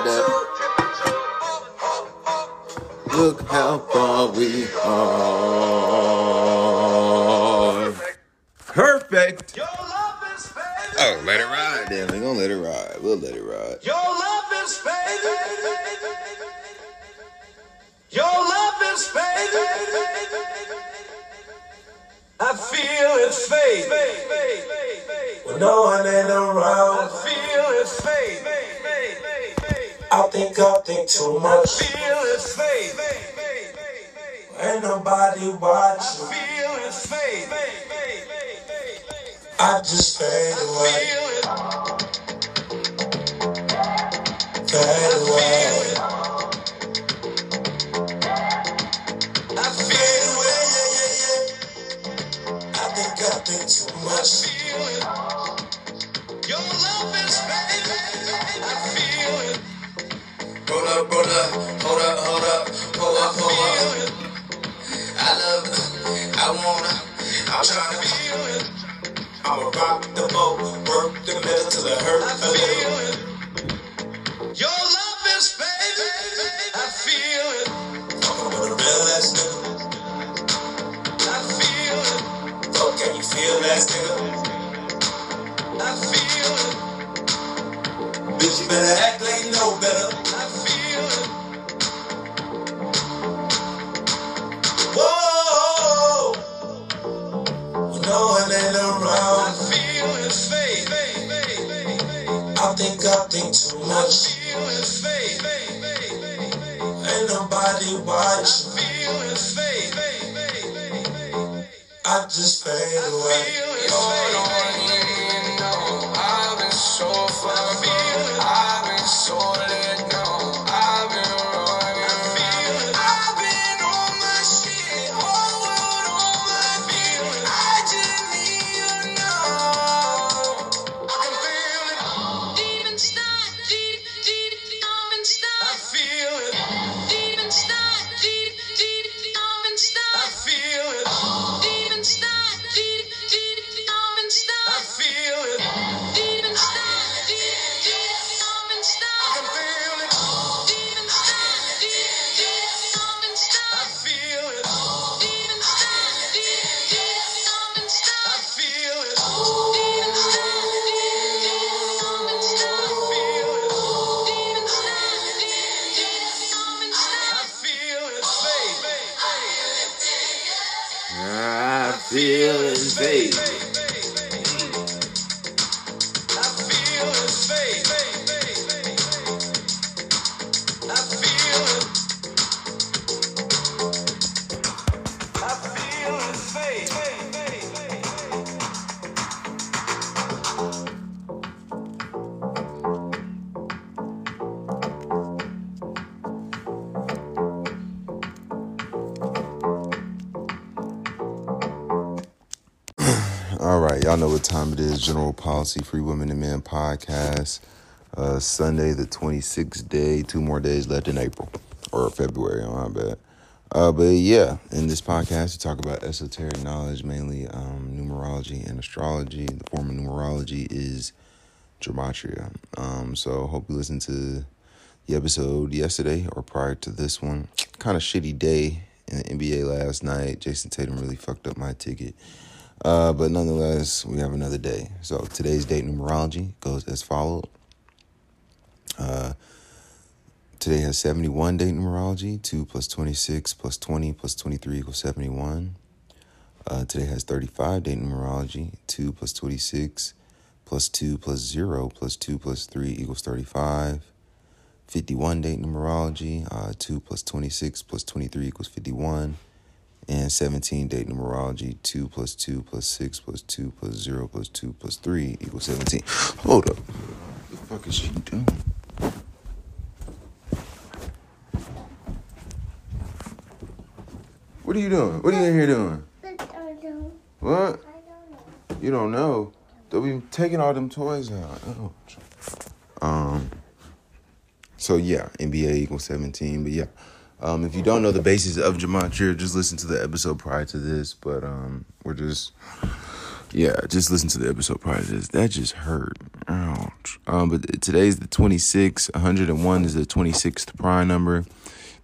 about that. Look how far we are. Perfect. Oh, let it ride. damn we're gonna let it ride. We'll let it ride. Your love is fading. Your love is fading. I feel it fade. When no one ain't around. I feel it fade. I think I think too much. Feel his faith. Ain't nobody watching. Feel his faith. I just fade away. Fade away. I fade away, yeah, yeah, yeah. I think I think too much. Your love is. Roll up, roll up, hold up, hold up, pull up, pull up. I love, I wanna, I'm tryna. I'ma rock the boat, work the middle till it hurt a little. Your love is baby, I feel it. Coming with a real ass nigga. I feel it. Oh, can you feel that nigga? I feel it. Bitch, you better act like you know better. going in the round. I feel his faith. I think I think too much. I feel his. Ain't nobody watching. I feel his. I just fade away. I feel his. Policy Free Women and Men podcast. Uh, Sunday, the 26th day. Two more days left in April or February, on my bad. Uh, but yeah, in this podcast, we talk about esoteric knowledge, mainly um, numerology and astrology. The form of numerology is gematria. Um, so hope you listened to the episode yesterday or prior to this one. Kind of shitty day in the NBA last night. Jayson Tatum really fucked up my ticket. Uh, but nonetheless, we have another day. So today's date numerology goes as followed. Uh, today has 71 date numerology. 2 plus 26 plus 20 plus 23 equals 71. Uh, today has 35 date numerology. 2 plus 26 plus 2 plus 0 plus 2 plus 3 equals 35. 51 date numerology. Uh, 2 plus 26 plus 23 equals 51 and 17 date numerology 2 plus 2 plus 6 plus 2 plus 0 plus 2 plus 3 equals 17 hold up. What the fuck is she doing? What are you doing? What are you in here doing? What? You don't know. They'll be taking all them toys out. Oh. um so yeah nba equals 17 but yeah um, if you don't know the basis of gematria, just listen to the episode prior to this. But um, we're just, yeah, just listen to the episode prior to this. That just hurt. Ouch. Um, but today's the 26th. 101 is the 26th prime number.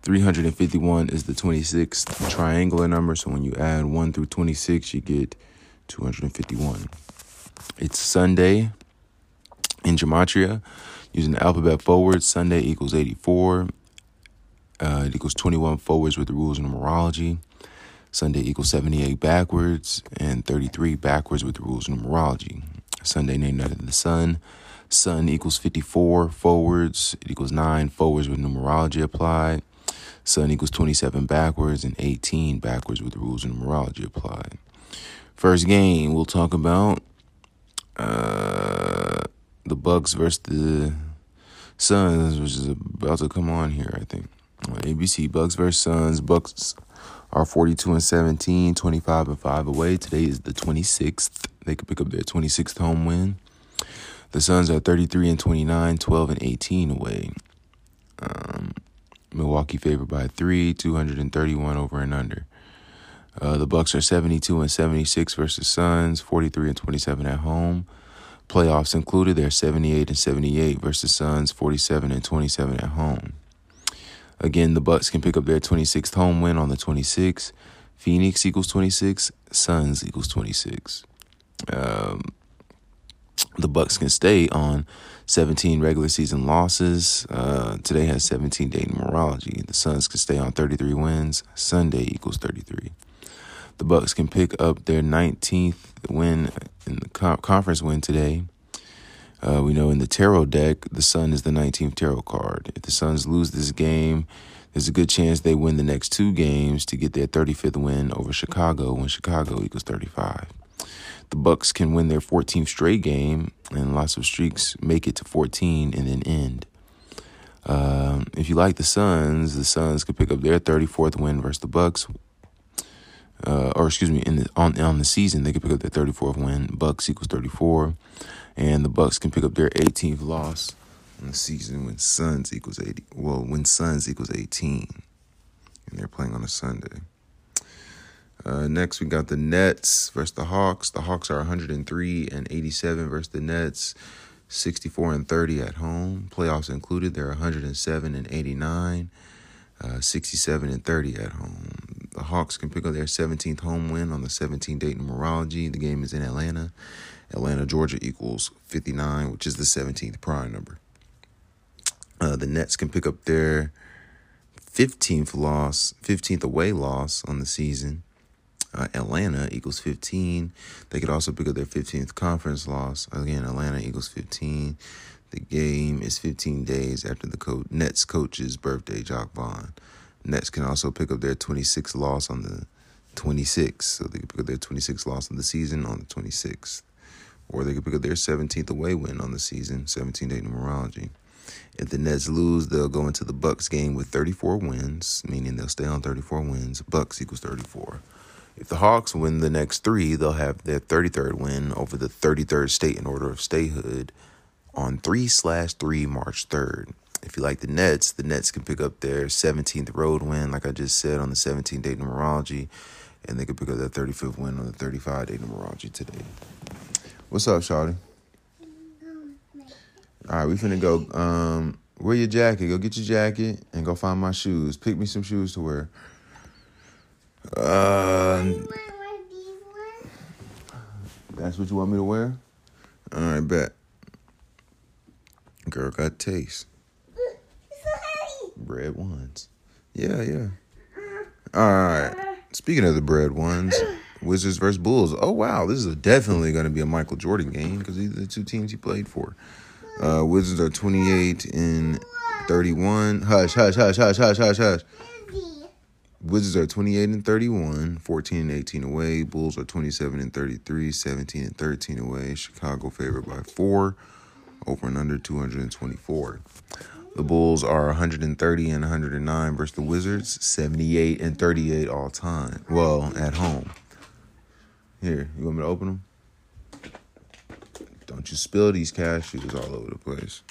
351 is the 26th triangular number. So when you add 1 through 26, you get 251. It's Sunday in gematria. Using the alphabet forward, Sunday equals 84. Uh, it equals 21 forwards with the rules of numerology. Sunday equals 78 backwards and 33 backwards with the rules of numerology. Sunday named after the sun. Sun equals 54 forwards. It equals 9 forwards with numerology applied. Sun equals 27 backwards and 18 backwards with the rules of numerology applied. First game we'll talk about uh, the Bucks versus the Suns, which is about to come on here, I think. ABC, Bucks versus Suns. Bucks are 42 and 17, 25 and 5 away. Today is the 26th. They could pick up their 26th home win. The Suns are 33 and 29, 12 and 18 away. Um, Milwaukee favored by three, 231 over and under. Uh, the Bucks are 72 and 76 versus Suns, 43 and 27 at home. Playoffs included, they're 78 and 78 versus Suns, 47 and 27 at home. Again, the Bucks can pick up their 26th home win on the 26th. Phoenix equals 26. Suns equals 26. Um, the Bucks can stay on 17 regular season losses. Uh, today has 17 day numerology. The Suns can stay on 33 wins. Sunday equals 33. The Bucks can pick up their 19th win in the co- conference win today. Uh, we know in the tarot deck, the Sun is the 19th tarot card. If the Suns lose this game, there's a good chance they win the next two games to get their 35th win over Chicago when Chicago equals 35. The Bucks can win their 14th straight game, and lots of streaks make it to 14 and then end. Um, if you like the Suns, the Suns could pick up their 34th win versus the Bucks. Uh, or excuse me, in the, on on the season they could pick up their 34th win. Bucks equals 34, and the Bucks can pick up their 18th loss on the season when Suns equals 80. Well, when Suns equals 18, and they're playing on a Sunday. Uh, next, we got the Nets versus the Hawks. The Hawks are 103 and 87 versus the Nets, 64 and 30 at home. Playoffs included, they're 107 and 89, uh, 67 and 30 at home. The Hawks can pick up their 17th home win on the 17 date numerology. The game is in Atlanta. Atlanta, Georgia equals 59, which is the 17th prime number. Uh, the Nets can pick up their 15th loss, 15th away loss on the season. Uh, Atlanta equals 15. They could also pick up their 15th conference loss. Again, Atlanta equals 15. The game is 15 days after the co- Nets coach's birthday, Jacque Vaughn. Nets can also pick up their 26th loss on the 26th. So they can pick up their 26th loss of the season on the 26th. Or they could pick up their 17th away win on the season, 17 day numerology. If the Nets lose, they'll go into the Bucks game with 34 wins, meaning they'll stay on 34 wins. Bucks equals 34. If the Hawks win the next three, they'll have their 33rd win over the 33rd state in order of statehood on 3 slash 3 March 3rd. If you like the Nets, the Nets can pick up their 17th road win, like I just said, on the 17 day numerology, and they can pick up their 35th win on the 35 day numerology today. What's up, Shawty? All right, we finna go. Um, wear your jacket. Go get your jacket and go find my shoes. Pick me some shoes to wear. Uh, that's what you want me to wear. All right, bet. Girl got taste. Bread ones. Yeah, yeah. All right. Speaking of the bread ones, Wizards versus Bulls. Oh wow, this is definitely going to be a Michael Jordan game because these are the two teams he played for. Uh, Wizards are 28 and 31. Hush, hush, hush, hush, hush, hush, hush. Wizards are 28 and 31, 14 and 18 away. Bulls are 27 and 33, 17 and 13 away. Chicago favored by four, over and under 224. The Bulls are 130 and 109 versus the Wizards, 78 and 38 all time. Well, at home. Here, you want me to open them? Don't you spill these cashews all over the place.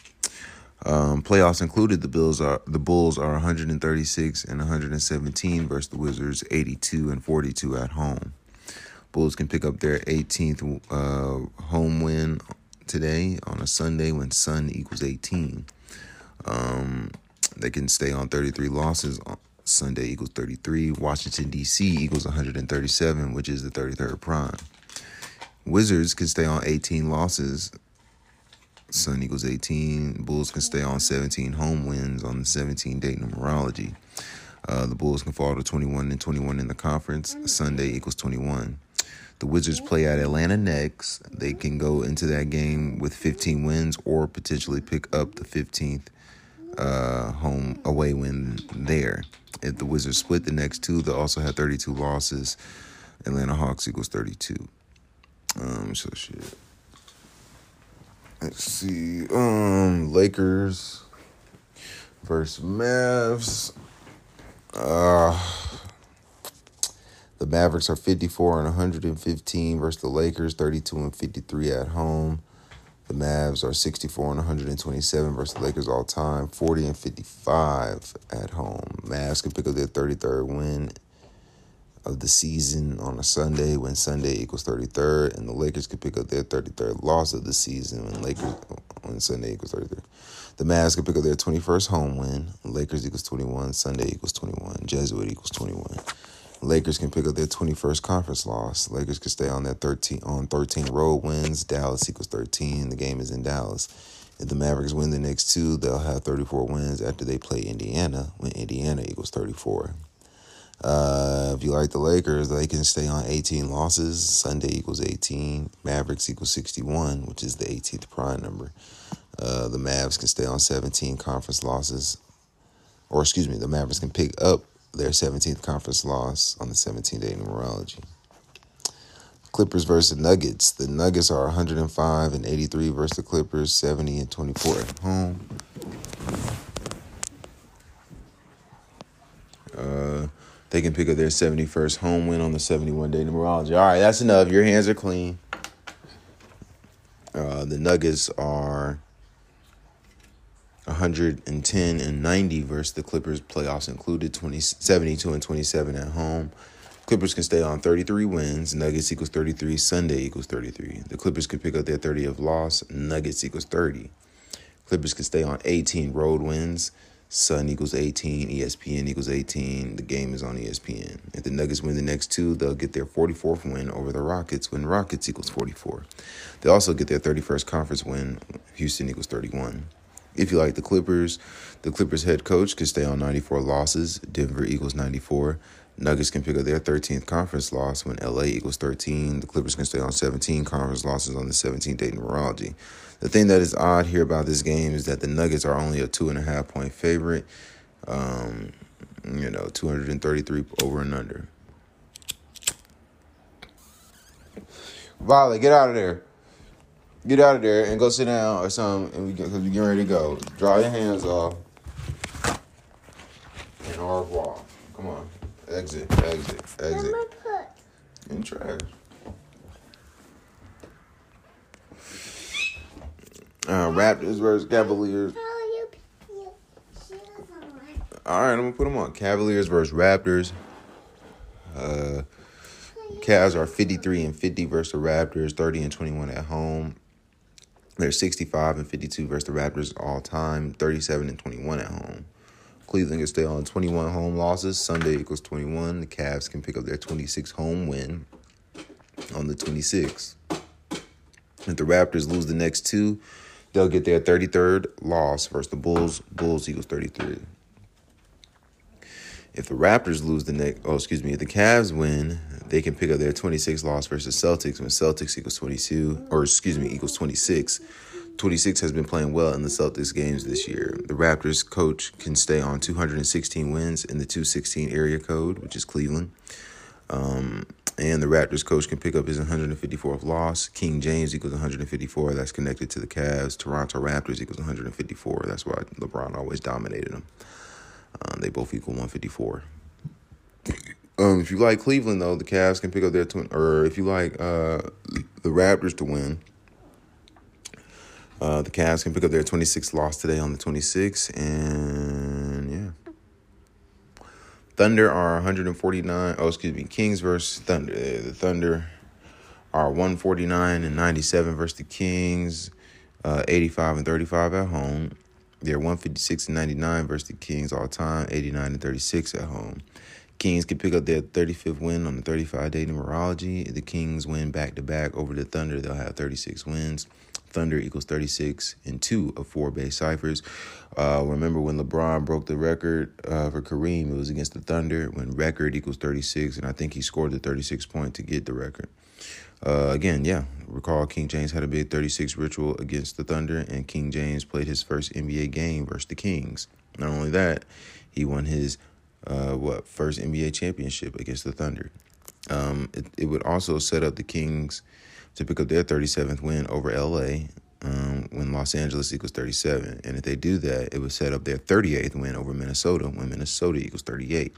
Um, playoffs included, the Bills are the Bulls are 136 and 117 versus the Wizards, 82 and 42 at home. Bulls can pick up their 18th uh, home win today on a Sunday when Sun equals 18. Um, they can stay on 33 losses. Sunday equals 33. Washington, D.C. equals 137, which is the 33rd prime. Wizards can stay on 18 losses. Sun equals 18. Bulls can stay on 17 home wins on the 17 date numerology. Uh, the Bulls can fall to 21 and 21 in the conference. Sunday equals 21. The Wizards play at Atlanta next. They can go into that game with 15 wins or potentially pick up the 15th uh, home away win there. If the Wizards split the next two, they'll also have 32 losses. Atlanta Hawks equals 32. Um, so shit. Let's see. Um, Lakers versus Mavs. Uh, the Mavericks are 54 and 115 versus the Lakers, 32 and 53 at home. The Mavs are 64 and 127 versus the Lakers all time, 40 and 55 at home. Mavs can pick up their 33rd win of the season on a Sunday when Sunday equals 33rd, and the Lakers could pick up their 33rd loss of the season when Lakers when Sunday equals 33rd. The Mavs could pick up their 21st home win. Lakers equals 21. Sunday equals 21. Jesuit equals 21. Lakers can pick up their 21st conference loss. Lakers can stay on their 13 on 13 road wins. Dallas equals 13. The game is in Dallas. If the Mavericks win the next two, they'll have 34 wins after they play Indiana when Indiana equals 34. Uh, if you like the Lakers, they can stay on 18 losses. Sunday equals 18. Mavericks equals 61, which is the 18th prime number. Uh, the Mavs can stay on 17 conference losses. Or, excuse me, the Mavericks can pick up their 17th conference loss on the 17 day numerology. Clippers versus Nuggets. The Nuggets are 105 and 83 versus the Clippers, 70 and 24 at home. Uh, they can pick up their 71st home win on the 71 day numerology. All right, that's enough. Your hands are clean. Uh, the Nuggets are 110 and 90 versus the Clippers, playoffs included 20, 72 and 27 at home. Clippers can stay on 33 wins. Nuggets equals 33. Sunday equals 33. The Clippers can pick up their 30th loss. Nuggets equals 30. Clippers can stay on 18 road wins. Sun equals 18. ESPN equals 18. The game is on ESPN. If the Nuggets win the next two, they'll get their 44th win over the Rockets when Rockets equals 44. They also get their 31st conference win. Houston equals 31. If you like the Clippers, the Clippers head coach could stay on 94 losses. Denver equals 94. Nuggets can pick up their 13th conference loss when LA equals 13. The Clippers can stay on 17 conference losses on the 17th date numerology. The thing that is odd here about this game is that the Nuggets are only a two and a half point favorite. Um, you know, 233 over and under. Violet, get out of there. Get out of there and go sit down or something, and we get because we getting ready to go. Dry your hands off. And au revoir. Come on, exit, exit, exit. In trash. Uh, Raptors versus Cavaliers. All right, I'm gonna put them on. Cavaliers versus Raptors. Uh, Cavs are 53 and 50 versus the Raptors, 30 and 21 at home. They're 65 and 52 versus the Raptors all time, 37 and 21 at home. Cleveland can stay on 21 home losses. Sunday equals 21. The Cavs can pick up their 26 home win on the 26th. If the Raptors lose the next two, they'll get their 33rd loss versus the Bulls. Bulls equals 33. If the Raptors lose the next, oh, excuse me, if the Cavs win, they can pick up their 26 loss versus Celtics when Celtics equals 22, or excuse me, equals 26. 26 has been playing well in the Celtics games this year. The Raptors coach can stay on 216 wins in the 216 area code, which is Cleveland. Um, and the Raptors coach can pick up his 154th loss. King James equals 154. That's connected to the Cavs. Toronto Raptors equals 154. That's why LeBron always dominated them. Um, they both equal 154. Um, if you like Cleveland, though, the Cavs can pick up their twin. Or if you like uh, the Raptors to win, uh, the Cavs can pick up their 26th loss today on the 26th. And yeah. Thunder are 149. Oh, excuse me. Kings versus Thunder. Uh, The Thunder are 149 and 97 versus the Kings. Uh, 85 and 35 at home. They're 156 and 99 versus the Kings all time. 89 and 36 at home. Kings can pick up their 35th win on the 35 day numerology. If the Kings win back to back over the Thunder, they'll have 36 wins. Thunder equals 36 and two of four base ciphers. Uh, remember when LeBron broke the record uh, for Kareem? It was against the Thunder when record equals 36, and I think he scored the 36 point to get the record. Uh, again, yeah, recall King James had a big 36 ritual against the Thunder, and King James played his first NBA game versus the Kings. Not only that, he won his uh, what first NBA championship against the Thunder. Um, it, it would also set up the Kings to pick up their 37th win over LA um, when Los Angeles equals 37. And if they do that, it would set up their 38th win over Minnesota when Minnesota equals 38.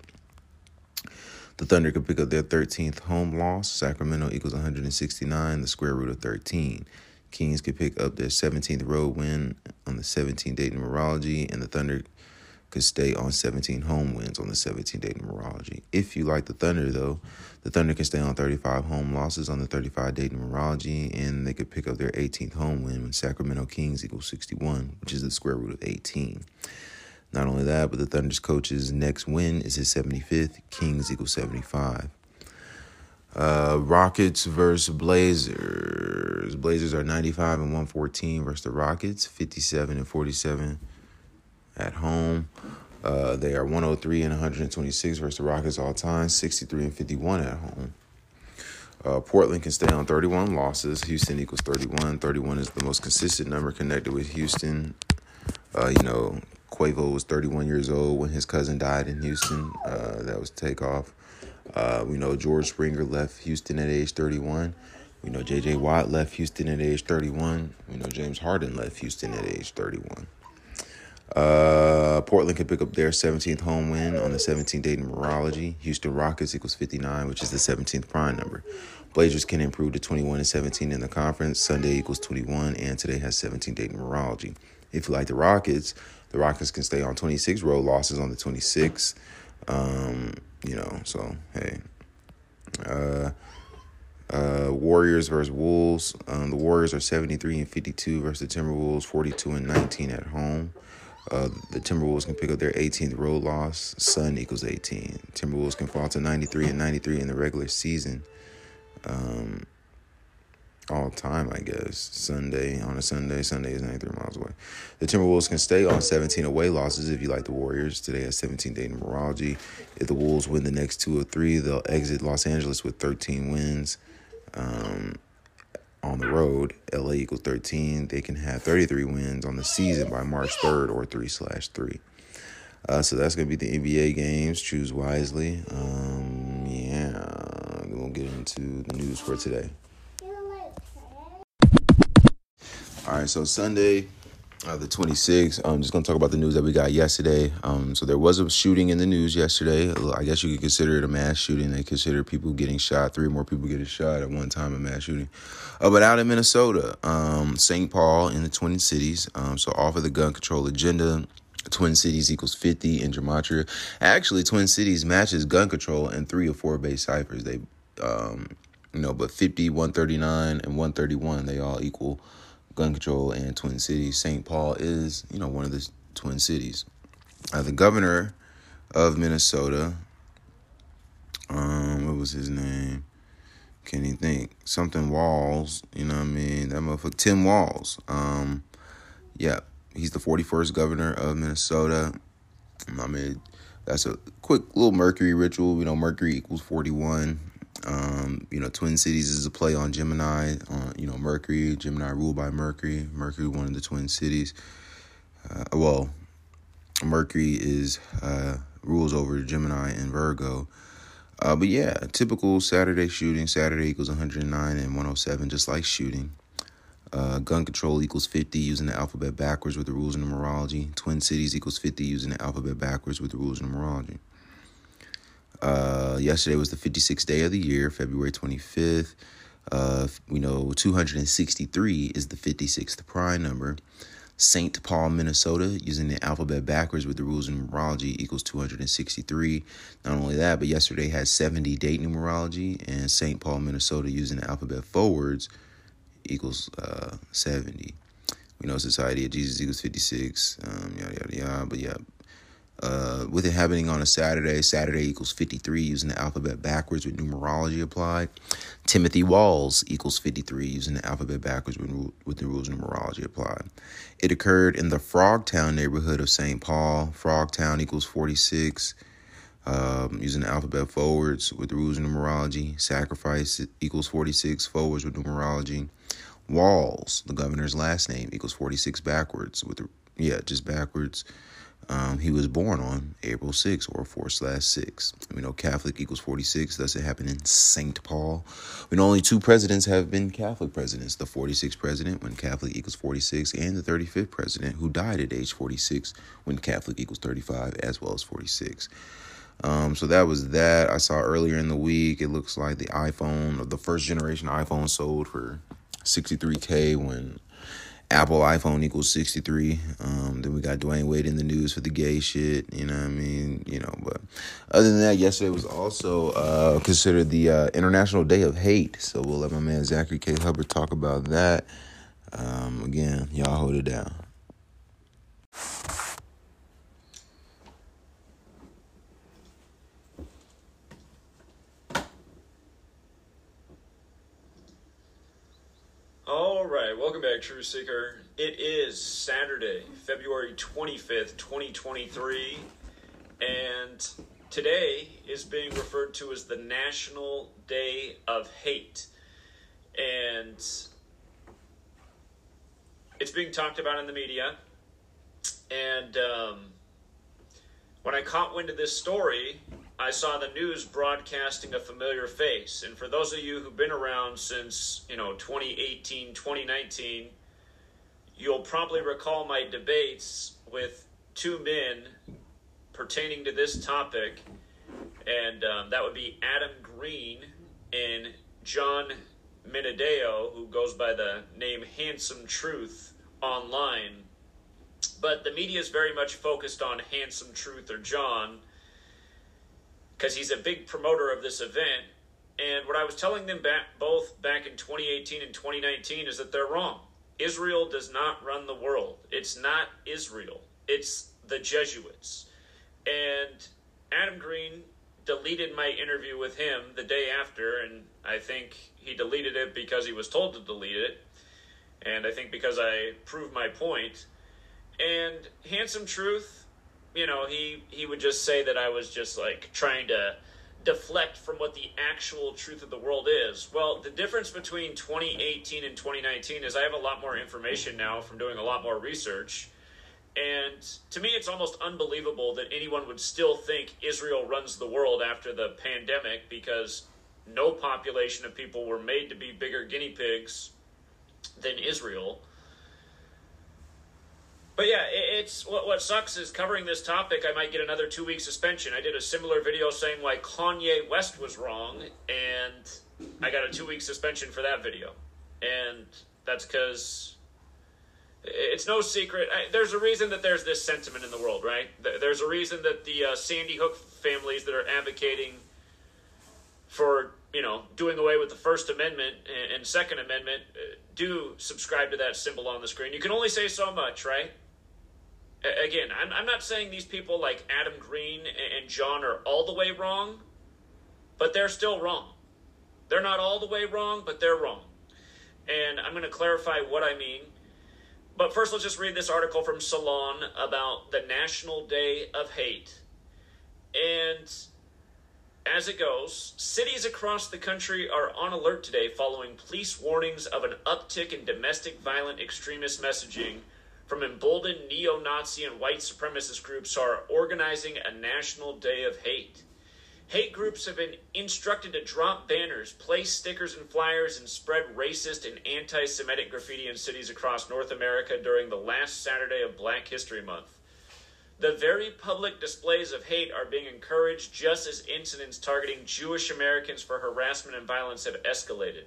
The Thunder could pick up their 13th home loss. Sacramento equals 169, the square root of 13. Kings could pick up their 17th road win on the 17th date numerology, and the Thunder could stay on 17 home wins on the 17 day numerology. If you like the Thunder, though, the Thunder can stay on 35 home losses on the 35 day numerology, and they could pick up their 18th home win when Sacramento Kings equals 61, which is the square root of 18. Not only that, but the Thunder's coach's next win is his 75th. Kings equals 75. Uh, Rockets versus Blazers. Blazers are 95 and 114 versus the Rockets, 57 and 47 at home. Uh, they are 103 and 126 versus the Rockets all time, 63 and 51 at home. Uh, Portland can stay on 31 losses. Houston equals 31. 31 is the most consistent number connected with Houston. Uh, you know, Quavo was 31 years old when his cousin died in Houston. Uh, that was takeoff. Uh, we know George Springer left Houston at age 31. We know J.J. Watt left Houston at age 31. We know James Harden left Houston at age 31. Uh, Portland can pick up their 17th home win on the 17th date in numerology. Houston Rockets equals 59, which is the 17th prime number. Blazers can improve to 21 and 17 in the conference. Sunday equals 21, and today has 17 date numerology. If you like the Rockets, the Rockets can stay on 26 road losses on the 26th. Um, you know, so hey. Uh, uh, Warriors versus Wolves. Um, the Warriors are 73 and 52 versus the Timberwolves, 42 and 19 at home. Uh, the Timberwolves can pick up their 18th road loss. Sun equals 18. Timberwolves can fall to 93 and 93 in the regular season. Um, all time, I guess. Sunday on a Sunday. Sunday is 93 miles away. The Timberwolves can stay on 17 away losses if you like the Warriors. Today has 17 day numerology. If the Wolves win the next two or three, they'll exit Los Angeles with 13 wins. Um, on the road, LA equals 13. They can have 33 wins on the season by March 3rd or 3 slash 3. Uh, so that's going to be the NBA games. Choose wisely. Um, yeah, we'll get into the news for today. All right, so Sunday, uh, the 26th, I'm just going to talk about the news that we got yesterday. Um, so there was a shooting in the news yesterday. I guess you could consider it a mass shooting. They consider people getting shot, three or more people getting shot at one time, a mass shooting. Uh, but out in Minnesota, um, St. Paul in the Twin Cities. Um, so off of the gun control agenda, Twin Cities equals 50 in Gematria. Actually, Twin Cities matches gun control in three or four base ciphers. They, um, you know, but 50, 139, and 131, they all equal gun control and Twin Cities. St. Paul is, you know, one of the Twin Cities. Uh, the governor of Minnesota, um, what was his name? Can't even think. Something Walz, you know what I mean? That motherfucker, Tim Walz. Um, yeah, he's the 41st governor of Minnesota. I mean, that's a quick little Mercury ritual. You know, Mercury equals 41. Um, you know, Twin Cities is a play on Gemini. On you know, Mercury, Gemini ruled by Mercury. Mercury, one of the Twin Cities. Uh, well, Mercury is uh, rules over Gemini and Virgo. Uh, but yeah, typical Saturday shooting. Saturday equals 109 and 107, just like shooting. Uh, gun control equals 50 using the alphabet backwards with the rules of numerology. Twin Cities equals 50 using the alphabet backwards with the rules of numerology. Uh, yesterday was the 56th day of the year, February 25th. Uh, we know 263 is the 56th prime number. St. Paul, Minnesota, using the alphabet backwards with the rules of numerology equals 263. Not only that, but yesterday had 70 date numerology, and St. Paul, Minnesota, using the alphabet forwards equals uh, 70. We know Society of Jesus equals 56, um, yada, yada, yada. But yeah, uh, with it happening on a Saturday, Saturday equals 53 using the alphabet backwards with numerology applied. Timothy Walz equals 53 using the alphabet backwards with, with the rules of numerology applied. It occurred in the Frogtown neighborhood of St. Paul. Frogtown equals 46 um, using the alphabet forwards with the rules of numerology. Sacrifice equals 46 forwards with numerology. Walz, the governor's last name, equals 46 backwards with the, yeah, just backwards. Um, he was born on April 6 or 4 slash 6. We know Catholic equals 46, thus it happened in St. Paul. We know only two presidents have been Catholic presidents the 46th president, when Catholic equals 46, and the 35th president, who died at age 46, when Catholic equals 35, as well as 46. Um, so that was that. I saw earlier in the week, it looks like the iPhone, the first generation iPhone sold for 63K when Apple iPhone equals 63. Um, then we got Dwyane Wade in the news for the gay shit. You know what I mean? You know, but other than that, yesterday was also uh, considered the uh, International Day of Hate. So we'll let my man Zachary K. Hubbard talk about that. Um, again, y'all hold it down. All right, welcome back, True Seeker. It is Saturday, February 25th, 2023, and today is being referred to as the National Day of Hate. And it's being talked about in the media. And um, when I caught wind of this story, I saw the news broadcasting a familiar face. And for those of you who've been around since, you know, 2018, 2019, you'll probably recall my debates with two men pertaining to this topic. And um, that would be Adam Green and Jon Minadeo, who goes by the name Handsome Truth online. But the media is very much focused on Handsome Truth or John because he's a big promoter of this event. And what I was telling them back, both back in 2018 and 2019 is that they're wrong. Israel does not run the world. It's not Israel. It's the Jesuits. And Adam Green deleted my interview with him the day after, and I think he deleted it because he was told to delete it, and I think because I proved my point. And Handsome Truth, you know, he he would just say that I was just like trying to deflect from what the actual truth of the world is. Well, the difference between 2018 and 2019 is I have a lot more information now from doing a lot more research. And to me, it's almost unbelievable that anyone would still think Israel runs the world after the pandemic because no population of people were made to be bigger guinea pigs than Israel. But yeah, it's what what sucks is covering this topic. I might get another two week suspension. I did a similar video saying why Kanye West was wrong, and I got a two week suspension for that video, and that's because it's no secret. I, there's a reason that there's this sentiment in the world, right? There's a reason that the uh, Sandy Hook families that are advocating for you know doing away with the First Amendment and, and Second Amendment uh, do subscribe to that symbol on the screen. You can only say so much, right? Again, I'm, I'm not saying these people like Adam Green and John are all the way wrong, but they're still wrong. They're not all the way wrong, but they're wrong. And I'm going to clarify what I mean. But first, let's just read this article from Salon about the National Day of Hate. And as it goes, cities across the country are on alert today following police warnings of an uptick in domestic violent extremist messaging from emboldened neo Nazi and white supremacist groups are organizing a national day of hate. Hate groups have been instructed to drop banners, place stickers and flyers, and spread racist and anti Semitic graffiti in cities across North America during the last Saturday of Black History Month. The very public displays of hate are being encouraged just as incidents targeting Jewish Americans for harassment and violence have escalated.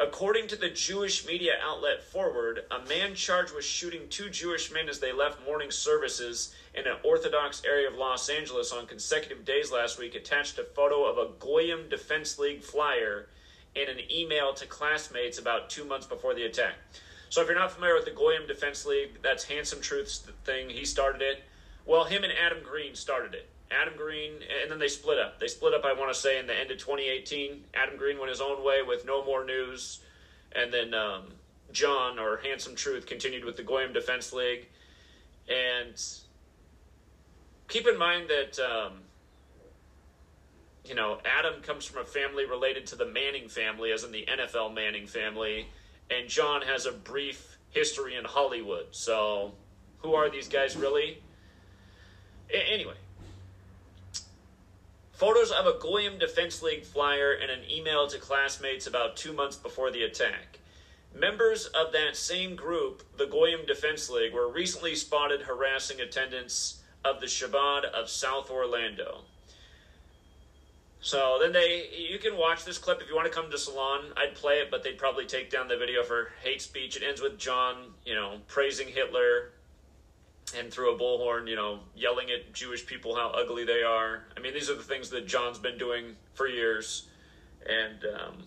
According to the Jewish media outlet Forward, a man charged with shooting two Jewish men as they left morning services in an Orthodox area of Los Angeles on consecutive days last week attached a photo of a Goyim Defense League flyer in an email to classmates about two months before the attack. So, if you're not familiar with the Goyim Defense League, that's Handsome Truth's thing. He started it. Well, him and Adam Green started it. Adam Green, and then they split up. They split up, I want to say, in the end of 2018. Adam Green went his own way with Know More News. And then um, John, or Handsome Truth, continued with the Goyim Defense League. And keep in mind that, um, you know, Adam comes from a family related to the Manning family, as in the NFL Manning family. And John has a brief history in Hollywood. So, who are these guys really? A- anyway, photos of a Goyim Defense League flyer and an email to classmates about two months before the attack. Members of that same group, the Goyim Defense League, were recently spotted harassing attendants of the Chabad of South Orlando. So then they, you can watch this clip if you want to come to Salon. I'd play it, but they'd probably take down the video for hate speech. It ends with John, you know, praising Hitler, and through a bullhorn, you know, yelling at Jewish people how ugly they are. I mean, these are the things that John's been doing for years. And um,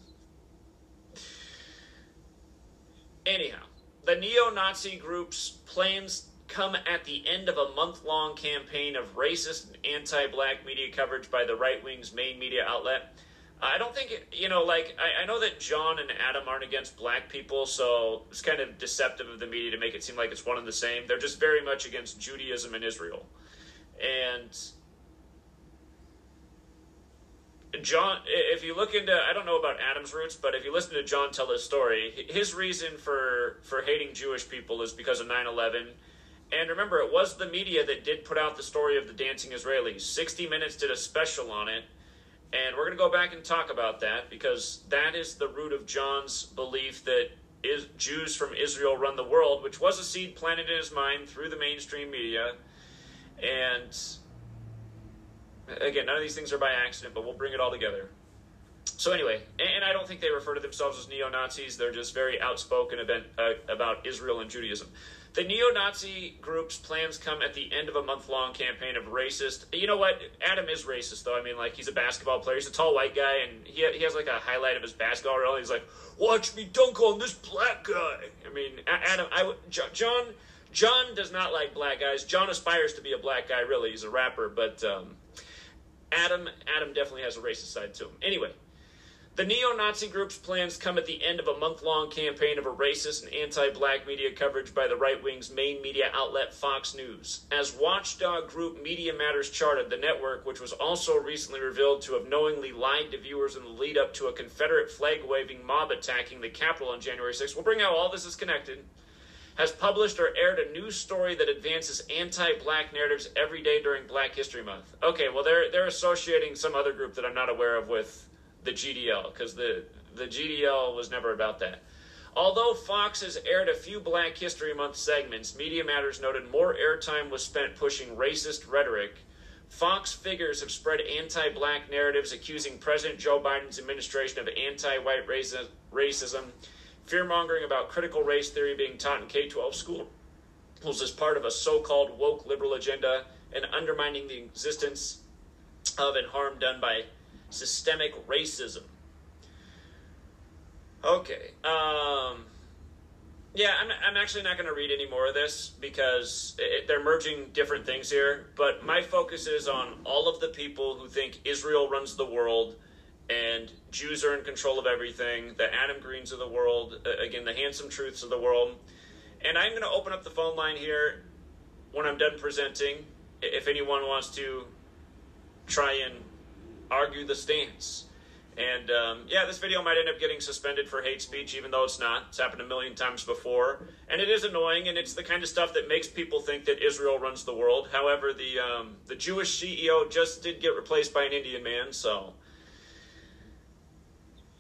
anyhow, the neo-Nazi group's plans come at the end of a month-long campaign of racist and anti-black media coverage by the right-wing's main media outlet. I don't think, it, you know, like, I, I know that John and Adam aren't against black people, so it's kind of deceptive of the media to make it seem like it's one and the same. They're just very much against Judaism and Israel. And John, if you look into, I don't know about Adam's roots, but if you listen to John tell his story, his reason for, for hating Jewish people is because of 9 11. And remember, it was the media that did put out the story of the dancing Israelis. 60 Minutes did a special on it. And we're going to go back and talk about that because that is the root of Jon's belief that is Jews from Israel run the world, which was a seed planted in his mind through the mainstream media. And again, none of these things are by accident, but we'll bring it all together. So anyway, and I don't think they refer to themselves as neo Nazis. They're just very outspoken about, uh, about Israel and Judaism. The neo-Nazi group's plans come at the end of a month-long campaign of racist. You know what? Adam is racist, though. I mean, like he's a basketball player. He's a tall white guy, and he he has like a highlight of his basketball reel. He's like, "Watch me dunk on this black guy." I mean, Adam, I Jon Jon does not like black guys. Jon aspires to be a black guy. Really, he's a rapper, but um, Adam Adam definitely has a racist side to him. Anyway, the neo-Nazi group's plans come at the end of a month-long campaign of a racist and anti-black media coverage by the right-wing's main media outlet Fox News. As watchdog group Media Matters charted, the network, which was also recently revealed to have knowingly lied to viewers in the lead up to a Confederate flag-waving mob attacking the Capitol on January 6th, we'll bring out all this is connected has published or aired a news story that advances anti-black narratives every day during Black History Month. Okay, well they're they're associating some other group that I'm not aware of with the GDL because the the GDL was never about that. Although Fox has aired a few Black History Month segments, Media Matters noted more airtime was spent pushing racist rhetoric. Fox figures have spread anti-black narratives accusing President Joe Biden's administration of anti-white raci- racism fear mongering about critical race theory being taught in K 12 schools as part of a so called woke liberal agenda and undermining the existence of and harm done by systemic racism. Okay. Um, yeah, I'm, I'm actually not going to read any more of this because it, they're merging different things here. But my focus is on all of the people who think Israel runs the world and Jews are in control of everything, the Adam Greens of the world, uh, again, the handsome truths of the world. And I'm going to open up the phone line here when I'm done presenting. If anyone wants to try and argue the stance. And um, yeah, this video might end up getting suspended for hate speech, even though it's not. It's happened a million times before. And it is annoying, and it's the kind of stuff that makes people think that Israel runs the world. However, the, um, the Jewish CEO just did get replaced by an Indian man, so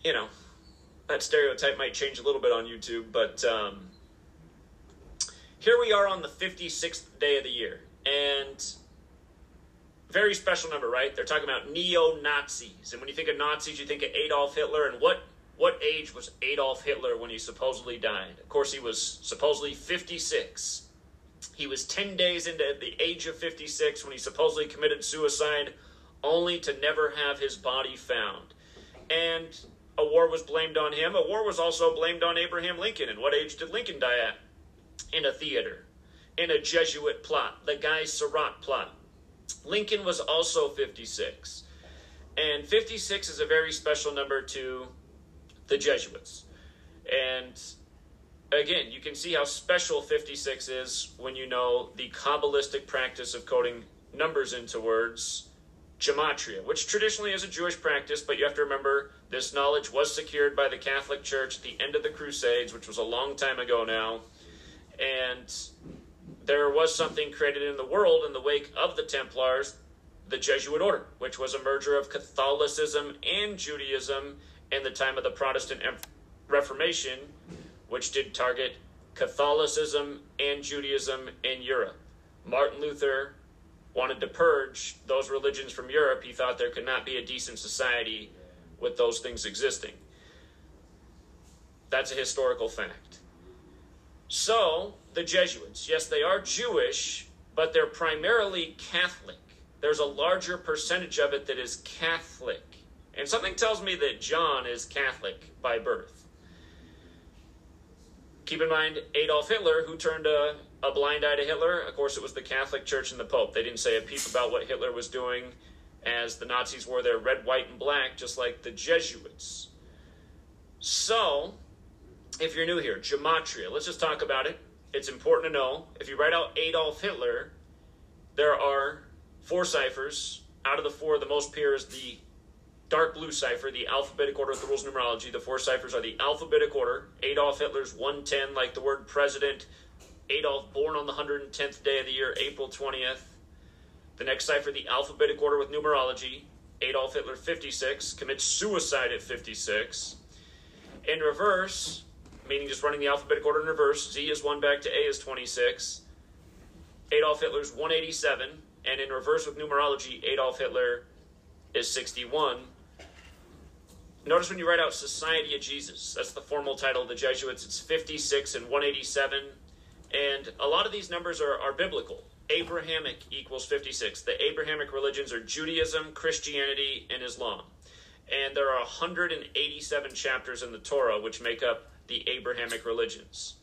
you know, that stereotype might change a little bit on YouTube, but um, here we are on the 56th day of the year. And very special number, right? They're talking about neo Nazis. And when you think of Nazis, you think of Adolf Hitler. And what, what age was Adolf Hitler when he supposedly died? Of course, he was supposedly 56. He was 10 days into the age of 56 when he supposedly committed suicide, only to never have his body found. And a war was blamed on him. A war was also blamed on Abraham Lincoln. And what age did Lincoln die at? In a theater, in a Jesuit plot, the Guy Surratt plot. Lincoln was also 56. And 56 is a very special number to the Jesuits. And again, you can see how special 56 is when you know the Kabbalistic practice of coding numbers into words gematria, which traditionally is a Jewish practice, but you have to remember this knowledge was secured by the Catholic Church at the end of the Crusades, which was a long time ago now. And there was something created in the world in the wake of the Templars, the Jesuit order, which was a merger of Catholicism and Judaism in the time of the Protestant Reformation, which did target Catholicism and Judaism in Europe. Martin Luther wanted to purge those religions from Europe. He thought there could not be a decent society with those things existing. That's a historical fact. So, the Jesuits, yes, they are Jewish, but they're primarily Catholic. There's a larger percentage of it that is Catholic. And something tells me that Jon is Catholic by birth. Keep in mind Adolf Hitler, who turned a, a blind eye to Hitler. Of course, it was the Catholic Church and the Pope. They didn't say a peep about what Hitler was doing as the Nazis wore their red, white, and black, just like the Jesuits. So, if you're new here, gematria, let's just talk about it. It's important to know. If you write out Adolf Hitler, there are four ciphers. Out of the four, the most pure is the dark blue cipher, the alphabetic order of the rules of numerology. The four ciphers are the alphabetic order. Adolf Hitler's 110, like the word president. Adolf, born on the 110th day of the year, April 20th. The next cipher, the alphabetic order with numerology. Adolf Hitler, 56, commits suicide at 56. In reverse, meaning just running the alphabetic order in reverse, Z is 1 back to A is 26. Adolf Hitler's 187. And in reverse with numerology, Adolf Hitler is 61. Notice when you write out Society of Jesus, that's the formal title of the Jesuits, it's 56 and 187. And a lot of these numbers are, are biblical. Abrahamic equals 56. The Abrahamic religions are Judaism, Christianity, and Islam. And there are 187 chapters in the Torah which make up the Abrahamic religions.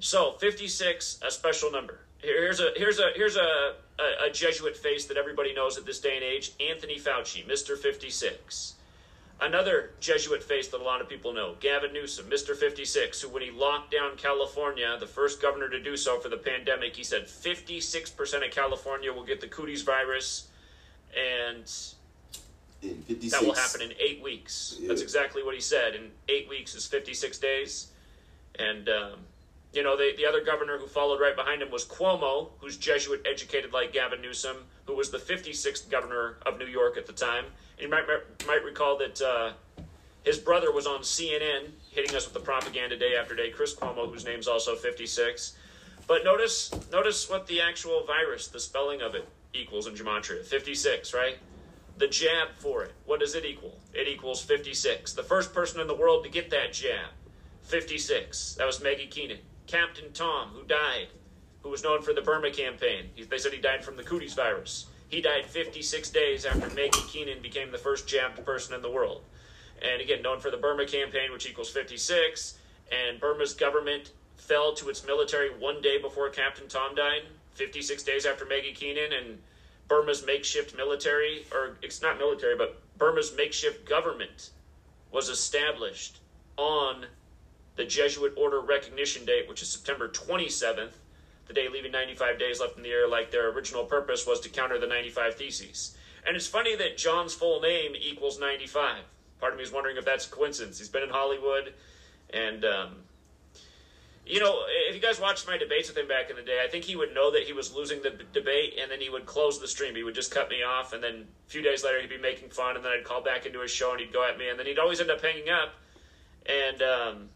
So 56, a special number. Here's a here's a here's a, a, a Jesuit face that everybody knows at this day and age Anthony Fauci, Mr. 56. Another Jesuit face that a lot of people know, Gavin Newsom, Mr. 56, who, when he locked down California, the first governor to do so for the pandemic, he said 56% of California will get the cooties virus, and In 56. that will happen in eight weeks. That's exactly what he said. In eight weeks is 56 days. And, um, you know, the, the other governor who followed right behind him was Cuomo, who's Jesuit educated like Gavin Newsom, who was the 56th governor of New York at the time. And you might, might recall that uh, his brother was on CNN hitting us with the propaganda day after day, Chris Cuomo, whose name's also 56. But notice, notice what the actual virus, the spelling of it, equals in gematria 56, right? The jab for it, what does it equal? It equals 56. The first person in the world to get that jab, 56. That was Maggie Keenan. Captain Tom, who died, who was known for the Burma campaign. He, they said he died from the cooties virus. He died 56 days after Maggie Keenan became the first jabbed person in the world. And again, known for the Burma campaign, which equals 56. And Burma's government fell to its military one day before Captain Tom died, 56 days after Maggie Keenan. And Burma's makeshift military, or it's not military, but Burma's makeshift government was established on the Jesuit Order recognition date, which is September 27th, the day leaving 95 days left in the year, like their original purpose was to counter the 95 Theses. And it's funny that Jon's full name equals 95. Part of me is wondering if that's a coincidence. He's been in Hollywood, and, um, you know, if you guys watched my debates with him back in the day, I think he would know that he was losing the b- debate, and then he would close the stream. He would just cut me off, and then a few days later, he'd be making fun, and then I'd call back into his show, and he'd go at me, and then he'd always end up hanging up. And, um,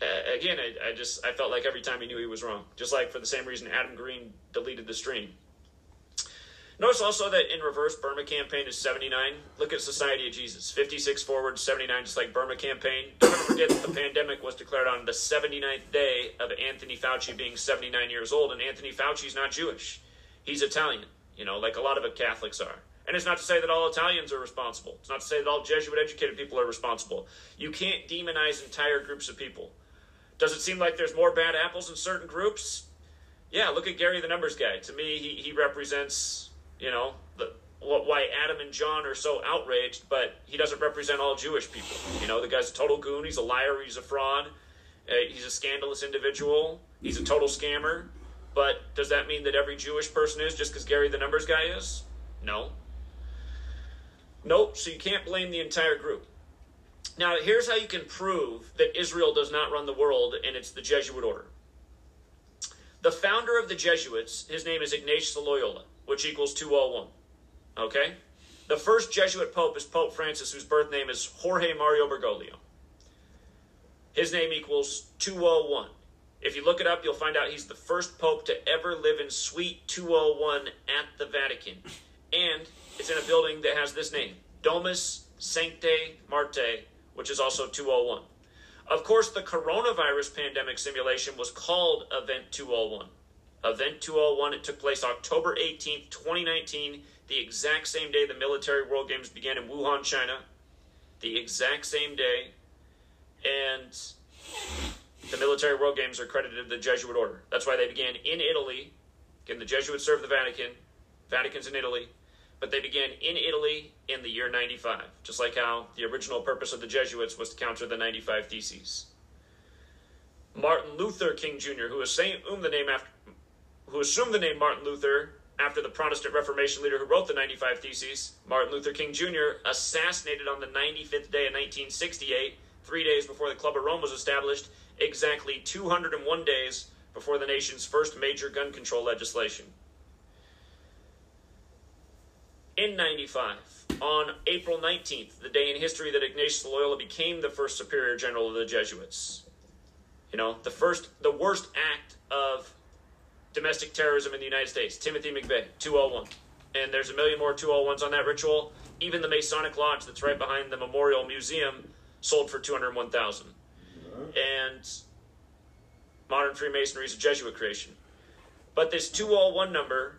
uh, again, I, I just I felt like every time he knew he was wrong. Just like for the same reason Adam Green deleted the stream. Notice also that in reverse, Burma campaign is 79. Look at Society of Jesus. 56 forward, 79, just like Burma campaign. Don't forget that the pandemic was declared on the 79th day of Anthony Fauci being 79 years old. And Anthony Fauci's not Jewish. He's Italian, you know, like a lot of Catholics are. And it's not to say that all Italians are responsible. It's not to say that all Jesuit educated people are responsible. You can't demonize entire groups of people. Does it seem like there's more bad apples in certain groups? Yeah, look at Gary the Numbers Guy. To me, he, he represents, you know, the, why Adam and Jon are so outraged, but he doesn't represent all Jewish people. You know, the guy's a total goon. He's a liar. He's a fraud. Uh, he's a scandalous individual. He's a total scammer. But does that mean that every Jewish person is just because Gary the Numbers Guy is? No. Nope. So you can't blame the entire group. Now, here's how you can prove that Israel does not run the world and it's the Jesuit order. The founder of the Jesuits, his name is Ignatius Loyola, which equals 201. Okay? The first Jesuit pope is Pope Francis, whose birth name is Jorge Mario Bergoglio. His name equals 201. If you look it up, you'll find out he's the first pope to ever live in Suite 201 at the Vatican. And it's in a building that has this name Domus Sanctae Marthae, which is also 201. Of course, the coronavirus pandemic simulation was called Event 201. Event 201, it took place October 18th, 2019, the exact same day the military World Games began in Wuhan, China. The exact same day. And the military World Games are credited to the Jesuit order. That's why they began in Italy. Again, the Jesuits served the Vatican. Vatican's in Italy. But they began in Italy in the year 95, just like how the original purpose of the Jesuits was to counter the 95 Theses. Martin Luther King Jr., who assumed the name after, who assumed the name Martin Luther after the Protestant Reformation leader who wrote the 95 Theses, Martin Luther King Jr., assassinated on the 95th day of 1968, three days before the Club of Rome was established, exactly 201 days before the nation's first major gun control legislation. In 95, on April 19th, the day in history that Ignatius Loyola became the first superior general of the Jesuits. You know, the first, the worst act of domestic terrorism in the United States, Timothy McVeigh, 201. And there's a million more 201s on that ritual. Even the Masonic Lodge that's right behind the Memorial Museum sold for 201,000. And modern Freemasonry is a Jesuit creation. But this 201 number,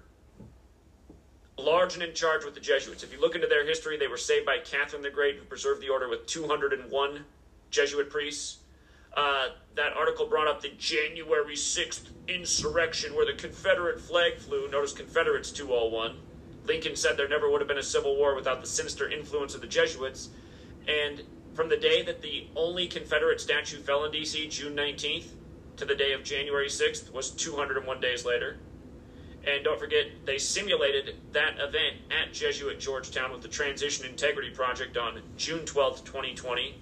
large and in charge with the Jesuits. If you look into their history, they were saved by Catherine the Great, who preserved the order with 201 Jesuit priests. Uh, that article brought up the January 6th insurrection where the Confederate flag flew. Notice Confederates 201. Lincoln said there never would have been a civil war without the sinister influence of the Jesuits. And from the day that the only Confederate statue fell in D.C., June 19th, to the day of January 6th was 201 days later. And don't forget, they simulated that event at Jesuit Georgetown with the Transition Integrity Project on June 12th, 2020.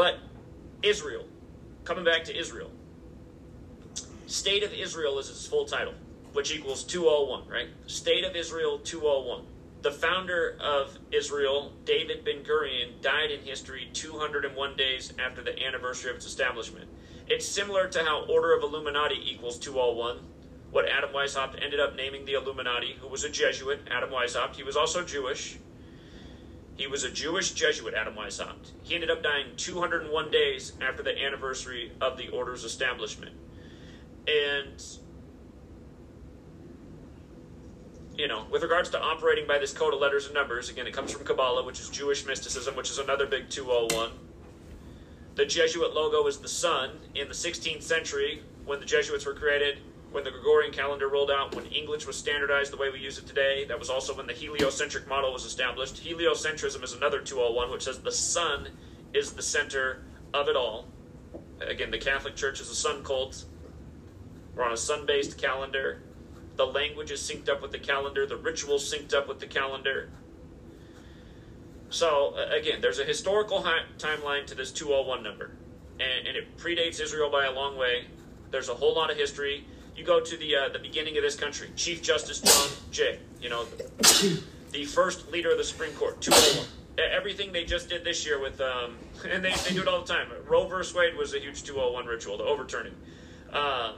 But Israel, coming back to Israel, State of Israel is its full title, which equals 201, right? State of Israel 201. The founder of Israel, David Ben Gurion, died in history 201 days after the anniversary of its establishment. It's similar to how Order of Illuminati equals 201, what Adam Weishaupt ended up naming the Illuminati, who was a Jesuit, Adam Weishaupt. He was also Jewish. He was a Jewish Jesuit, Adam Weishaupt. He ended up dying 201 days after the anniversary of the Order's establishment. And you know, with regards to operating by this code of letters and numbers, again, it comes from Kabbalah, which is Jewish mysticism, which is another big 201. The Jesuit logo is the sun. In the 16th century, when the Jesuits were created, when the Gregorian calendar rolled out, when English was standardized the way we use it today, that was also when the heliocentric model was established. Heliocentrism is another 201, which says the sun is the center of it all. Again, the Catholic Church is a sun cult. We're on a sun based calendar. The language is synced up with the calendar, the rituals synced up with the calendar. So, again, there's a historical hi- timeline to this 201 number, and, and it predates Israel by a long way. There's a whole lot of history. You go to the uh, the beginning of this country, Chief Justice John Jay, you know, the, the first leader of the Supreme Court, 201. E- Everything they just did this year with, um, and they, they do it all the time. Roe versus Wade was a huge 201 ritual, the overturning. Um,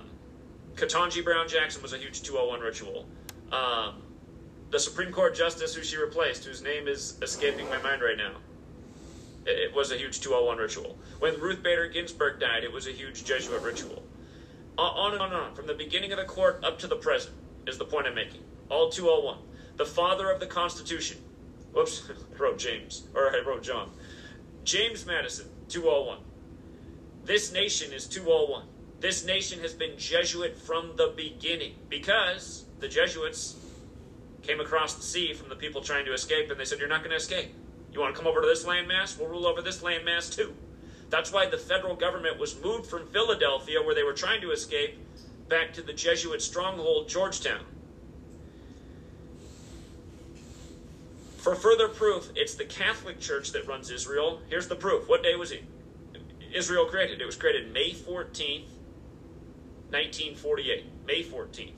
Ketanji Brown Jackson was a huge 201 ritual. Um, the Supreme Court justice who she replaced, whose name is escaping my mind right now, it, it was a huge 201 ritual. When Ruth Bader Ginsburg died, it was a huge Jesuit ritual. On, on and on and on, from the beginning of the court up to the present, is the point I'm making. All 201. The father of the Constitution. Whoops, I wrote James, or I wrote John. James Madison, 201. This nation is 201. This nation has been Jesuit from the beginning because the Jesuits came across the sea from the people trying to escape and they said, You're not going to escape. You want to come over to this landmass? We'll rule over this landmass too. That's why the federal government was moved from Philadelphia, where they were trying to escape, back to the Jesuit stronghold, Georgetown. For further proof, it's the Catholic Church that runs Israel. Here's the proof. What day was it? Israel created? It was created May 14th, 1948. May 14th.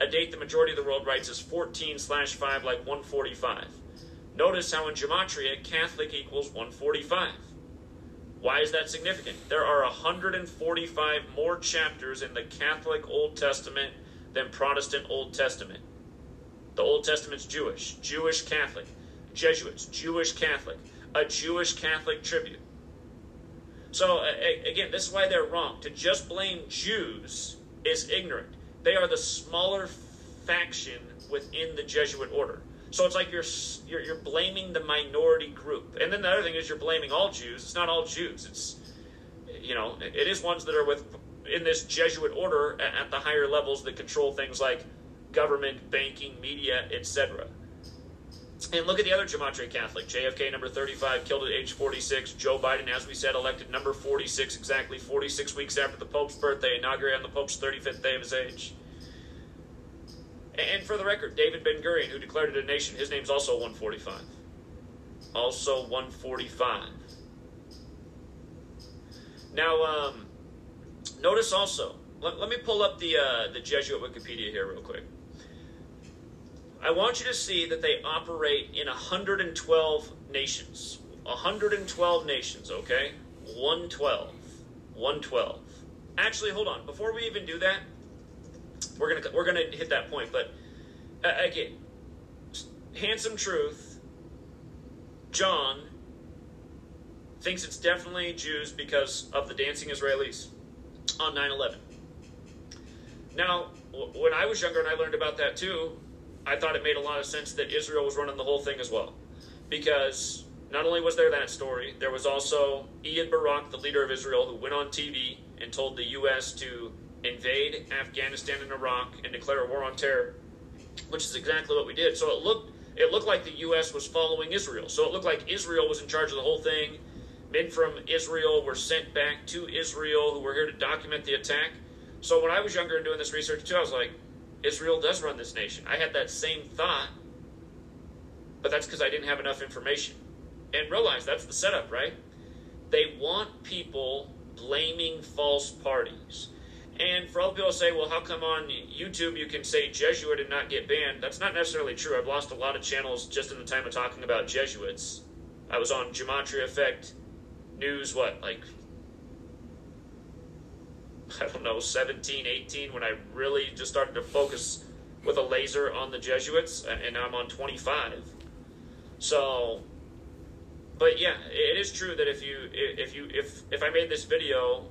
A date the majority of the world writes as 14 slash 5, like 145. Notice how in Gematria, Catholic equals 145. Why is that significant? There are 145 more chapters in the Catholic Old Testament than Protestant Old Testament. The Old Testament's Jewish, Jewish Catholic, Jesuits, Jewish Catholic, a Jewish Catholic tribute. So, again, this is why they're wrong. To just blame Jews is ignorant. They are the smaller faction within the Jesuit order. So it's like you're, you're you're blaming the minority group, and then the other thing is you're blaming all Jews. It's not all Jews. It's you know it is ones that are with in this Jesuit order a- at the higher levels that control things like government, banking, media, etc. And look at the other Gematria Catholic. JFK number 35, killed at age 46. Joe Biden, as we said, elected number 46, exactly 46 weeks after the Pope's birthday, inaugurated on the Pope's 35th day of his age. And for the record, David Ben Gurion, who declared it a nation, his name's also 145. Also 145. Now, um, notice also, let, let me pull up the, uh, the Jesuit Wikipedia here real quick. I want you to see that they operate in 112 nations. 112 nations, okay? 112. 112. Actually, hold on. Before we even do that, we're gonna we're gonna hit that point. But uh, again, handsome truth. Jon thinks it's definitely Jews because of the dancing Israelis on 9/11. Now, w- when I was younger and I learned about that too, I thought it made a lot of sense that Israel was running the whole thing as well, because not only was there that story, there was also Ehud Barak, the leader of Israel, who went on TV and told the U.S. to invade Afghanistan and Iraq and declare a war on terror, which is exactly what we did. So it looked it looked like the U.S. was following Israel. So it looked like Israel was in charge of the whole thing. Men from Israel were sent back to Israel who were here to document the attack. So when I was younger and doing this research too, I was like, Israel does run this nation. I had that same thought, but that's because I didn't have enough information. And realize that's the setup, right? They want people blaming false parties. And for all people say, well, how come on YouTube you can say Jesuit and not get banned? That's not necessarily true. I've lost a lot of channels just in the time of talking about Jesuits. I was on Gematria Effect News, what, like, I don't know, 17, 18, when I really just started to focus with a laser on the Jesuits, and now I'm on 25. So, but yeah, it is true that if you if you if if I made this video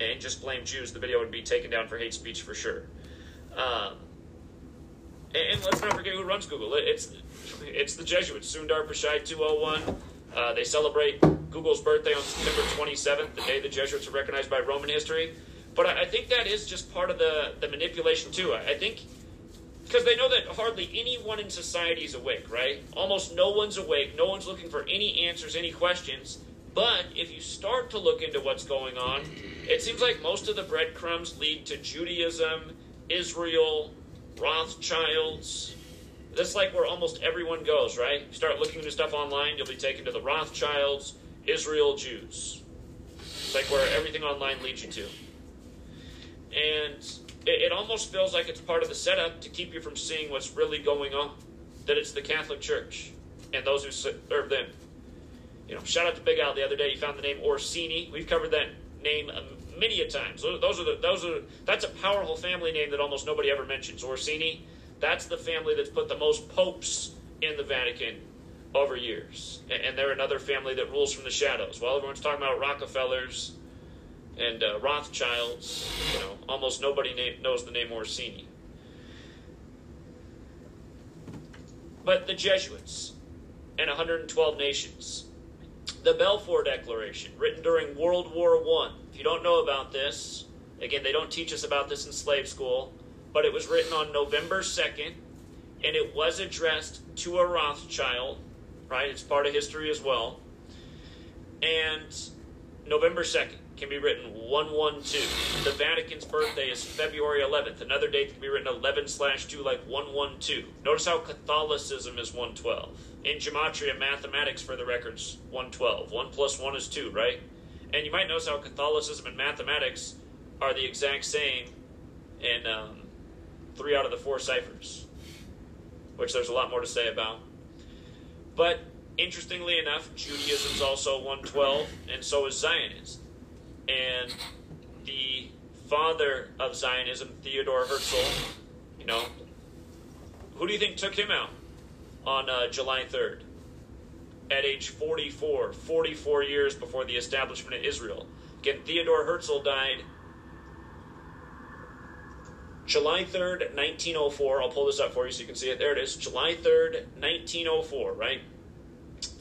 and just blame Jews, the video would be taken down for hate speech for sure. Um, and, let's not forget who runs Google. It- It's it's the Jesuits. Sundar Pichai 201. Uh, they celebrate Google's birthday on September 27th, the day the Jesuits are recognized by Roman history. But I, I think that is just part of the, the manipulation too. I, I think because they know that hardly anyone in society is awake, right? Almost no one's awake. No one's looking for any answers, any questions. But if you start to look into what's going on, it seems like most of the breadcrumbs lead to Judaism, Israel, Rothschilds. That's like where almost everyone goes, right? You start looking into stuff online, you'll be taken to the Rothschilds, Israel, Jews. It's like where everything online leads you to. And it, it almost feels like it's part of the setup to keep you from seeing what's really going on. That it's the Catholic Church and those who serve them. You know, shout out to Big Al the other day. He found the name Orsini. We've covered that name many a times. Those are the those are that's a powerful family name that almost nobody ever mentions. Orsini. That's the family that's put the most popes in the Vatican over years, and, and they're another family that rules from the shadows. While everyone's talking about Rockefellers and uh, Rothschilds, you know, almost nobody name, knows the name Orsini. But the Jesuits and 112 nations. The Balfour Declaration, written during World War One. If you don't know about this, again, they don't teach us about this in slave school, but it was written on November 2nd, and it was addressed to a Rothschild, right? It's part of history as well. And November 2nd can be written 112. The Vatican's birthday is February 11th. Another date can be written 11 slash 2 like 112. Notice how Catholicism is 112. In Gematria, mathematics for the records 112. 1 plus 1 is 2, right? And you might notice how Catholicism and mathematics are the exact same in um, three out of the four ciphers, which there's a lot more to say about. But interestingly enough, Judaism's also 112, and so is Zionism. And the father of Zionism, Theodore Herzl, you know, who do you think took him out on uh, July 3rd? At age 44, 44 years before the establishment of Israel. Again, Theodore Herzl died July 3rd, 1904. I'll pull this up for you so you can see it. There it is. July 3rd, 1904, right?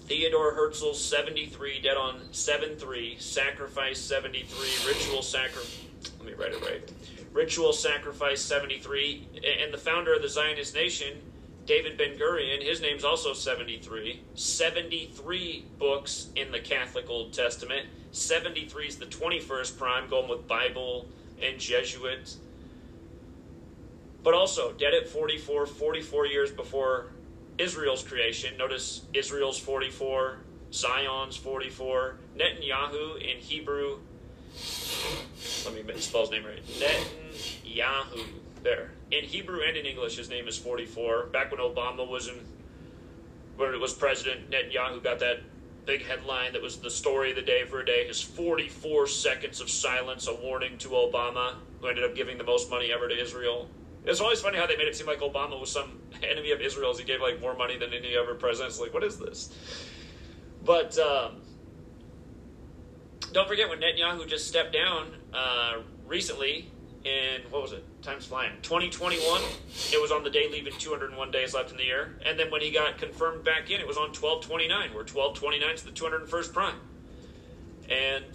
Theodore Herzl, 73, dead on 7 3, sacrifice 73, ritual sacrifice. Let me write it right. Ritual sacrifice 73. And the founder of the Zionist nation, David Ben Gurion, his name's also 73. 73 books in the Catholic Old Testament. 73 is the 21st prime, going with Bible and Jesuit. But also, dead at 44, 44 years before Israel's creation. Notice Israel's 44, Zion's 44, Netanyahu in Hebrew. Let me spell his name right. Netanyahu. There. In Hebrew and in English, his name is 44. Back when Obama was in, when it was president, Netanyahu got that big headline that was the story of the day for a day. His 44 seconds of silence, a warning to Obama, who ended up giving the most money ever to Israel. It's always funny how they made it seem like Obama was some enemy of Israel he gave like more money than any other president. It's like, what is this? But um, don't forget when Netanyahu just stepped down uh, recently, in what was it? Time's flying. 2021, it was on the day leaving 201 days left in the year, and then when he got confirmed back in, it was on 1229, where 1229 is the 201st prime. And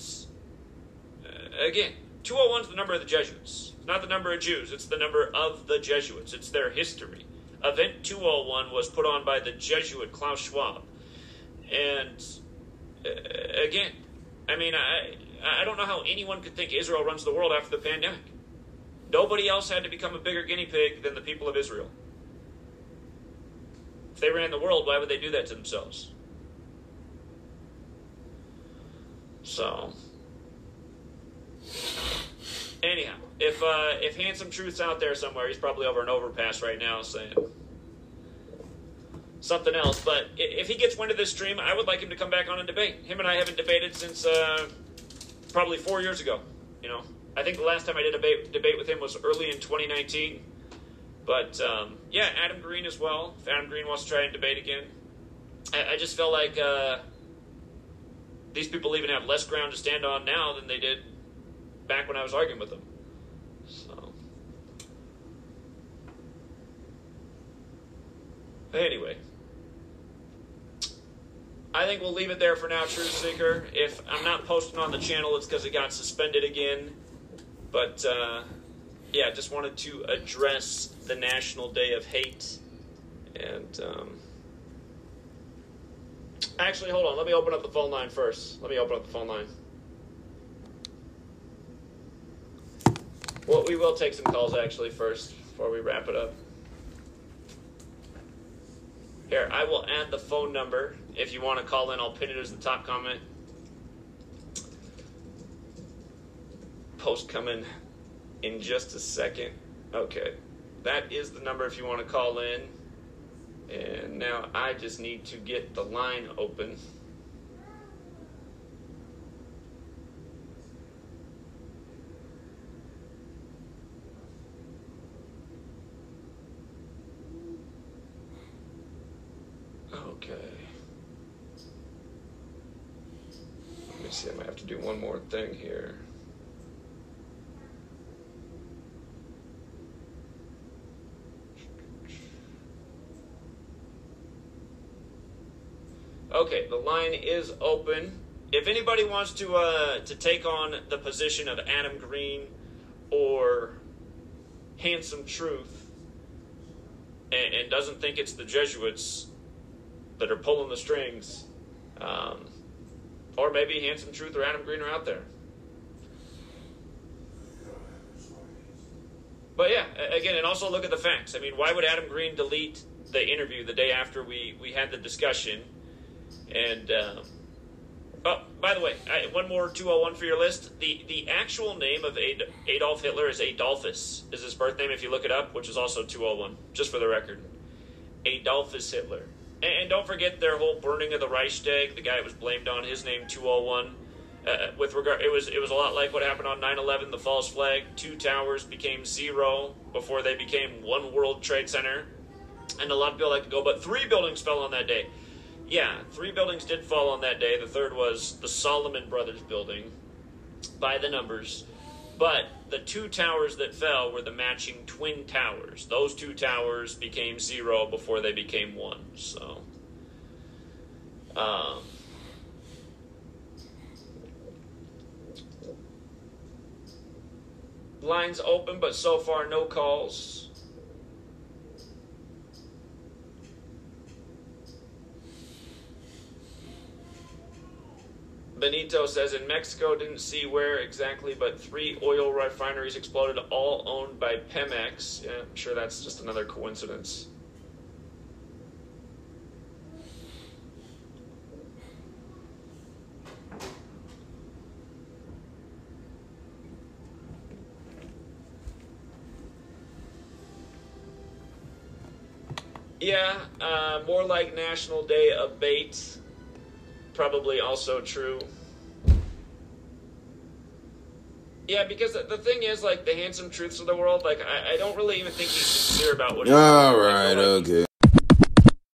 uh, again, 201 is the number of the Jesuits. It's not the number of Jews, it's the number of the Jesuits. It's their history. Event 201 was put on by the Jesuit Klaus Schwab. And uh, again, I mean, I I don't know how anyone could think Israel runs the world after the pandemic. Nobody else had to become a bigger guinea pig than the people of Israel. If they ran the world, why would they do that to themselves? So, anyhow, if uh, if handsome truth's out there somewhere, he's probably over an overpass right now saying something else. But if he gets wind of this stream, I would like him to come back on and debate. Him and I haven't debated since uh, probably four years ago. You know, I think the last time I did a debate, debate with him was early in 2019. But um, yeah, Adam Green as well. If Adam Green wants to try and debate again, I, I just felt like uh, these people even have less ground to stand on now than they did back when I was arguing with them. So anyway. I think we'll leave it there for now, Truth Seeker. If I'm not posting on the channel, it's because it got suspended again. But uh, yeah, I just wanted to address the National Day of Hate. And um, actually, hold on. Let me open up the phone line first. Let me open up the phone line. Well, we will take some calls actually first before we wrap it up. Here, I will add the phone number. If you want to call in, I'll pin it as the top comment. Post coming in just a second. Okay. That is the number if you want to call in. And now I just need to get the line open. Okay. Let me see, I might have to do one more thing here. Okay, the line is open. If anybody wants to uh, to take on the position of Adam Green or Handsome Truth and, and doesn't think it's the Jesuits that are pulling the strings, um, or maybe Handsome Truth or Adam Green are out there. But yeah, again, and also look at the facts. I mean, why would Adam Green delete the interview the day after we, we had the discussion? And um, oh, by the way, I, one more 201 for your list. The the actual name of Ad, Adolf Hitler is Adolphus. Is his birth name if you look it up, which is also 201, just for the record. Adolphus Hitler. And, and don't forget their whole burning of the Reichstag. The guy was blamed on his name 201. Uh, with regard, it was it was a lot like what happened on 9/11. The false flag. Two towers became zero before they became one World Trade Center. And a lot of people like to go, but three buildings fell on that day. Yeah, three buildings did fall on that day. The third was the Salomon Brothers building, by the numbers. But the two towers that fell were the matching twin towers. Those two towers became zero before they became one. So, um, lines open, but so far no calls. Benito says in Mexico, didn't see where exactly, but three oil refineries exploded, all owned by Pemex. Yeah, I'm sure that's just another coincidence. Yeah, uh, more like National Day of Bait. Probably also true. Yeah, because the, thing is, like, the handsome truths of the world, like, I, I don't really even think he's sincere about what he's All right, like okay.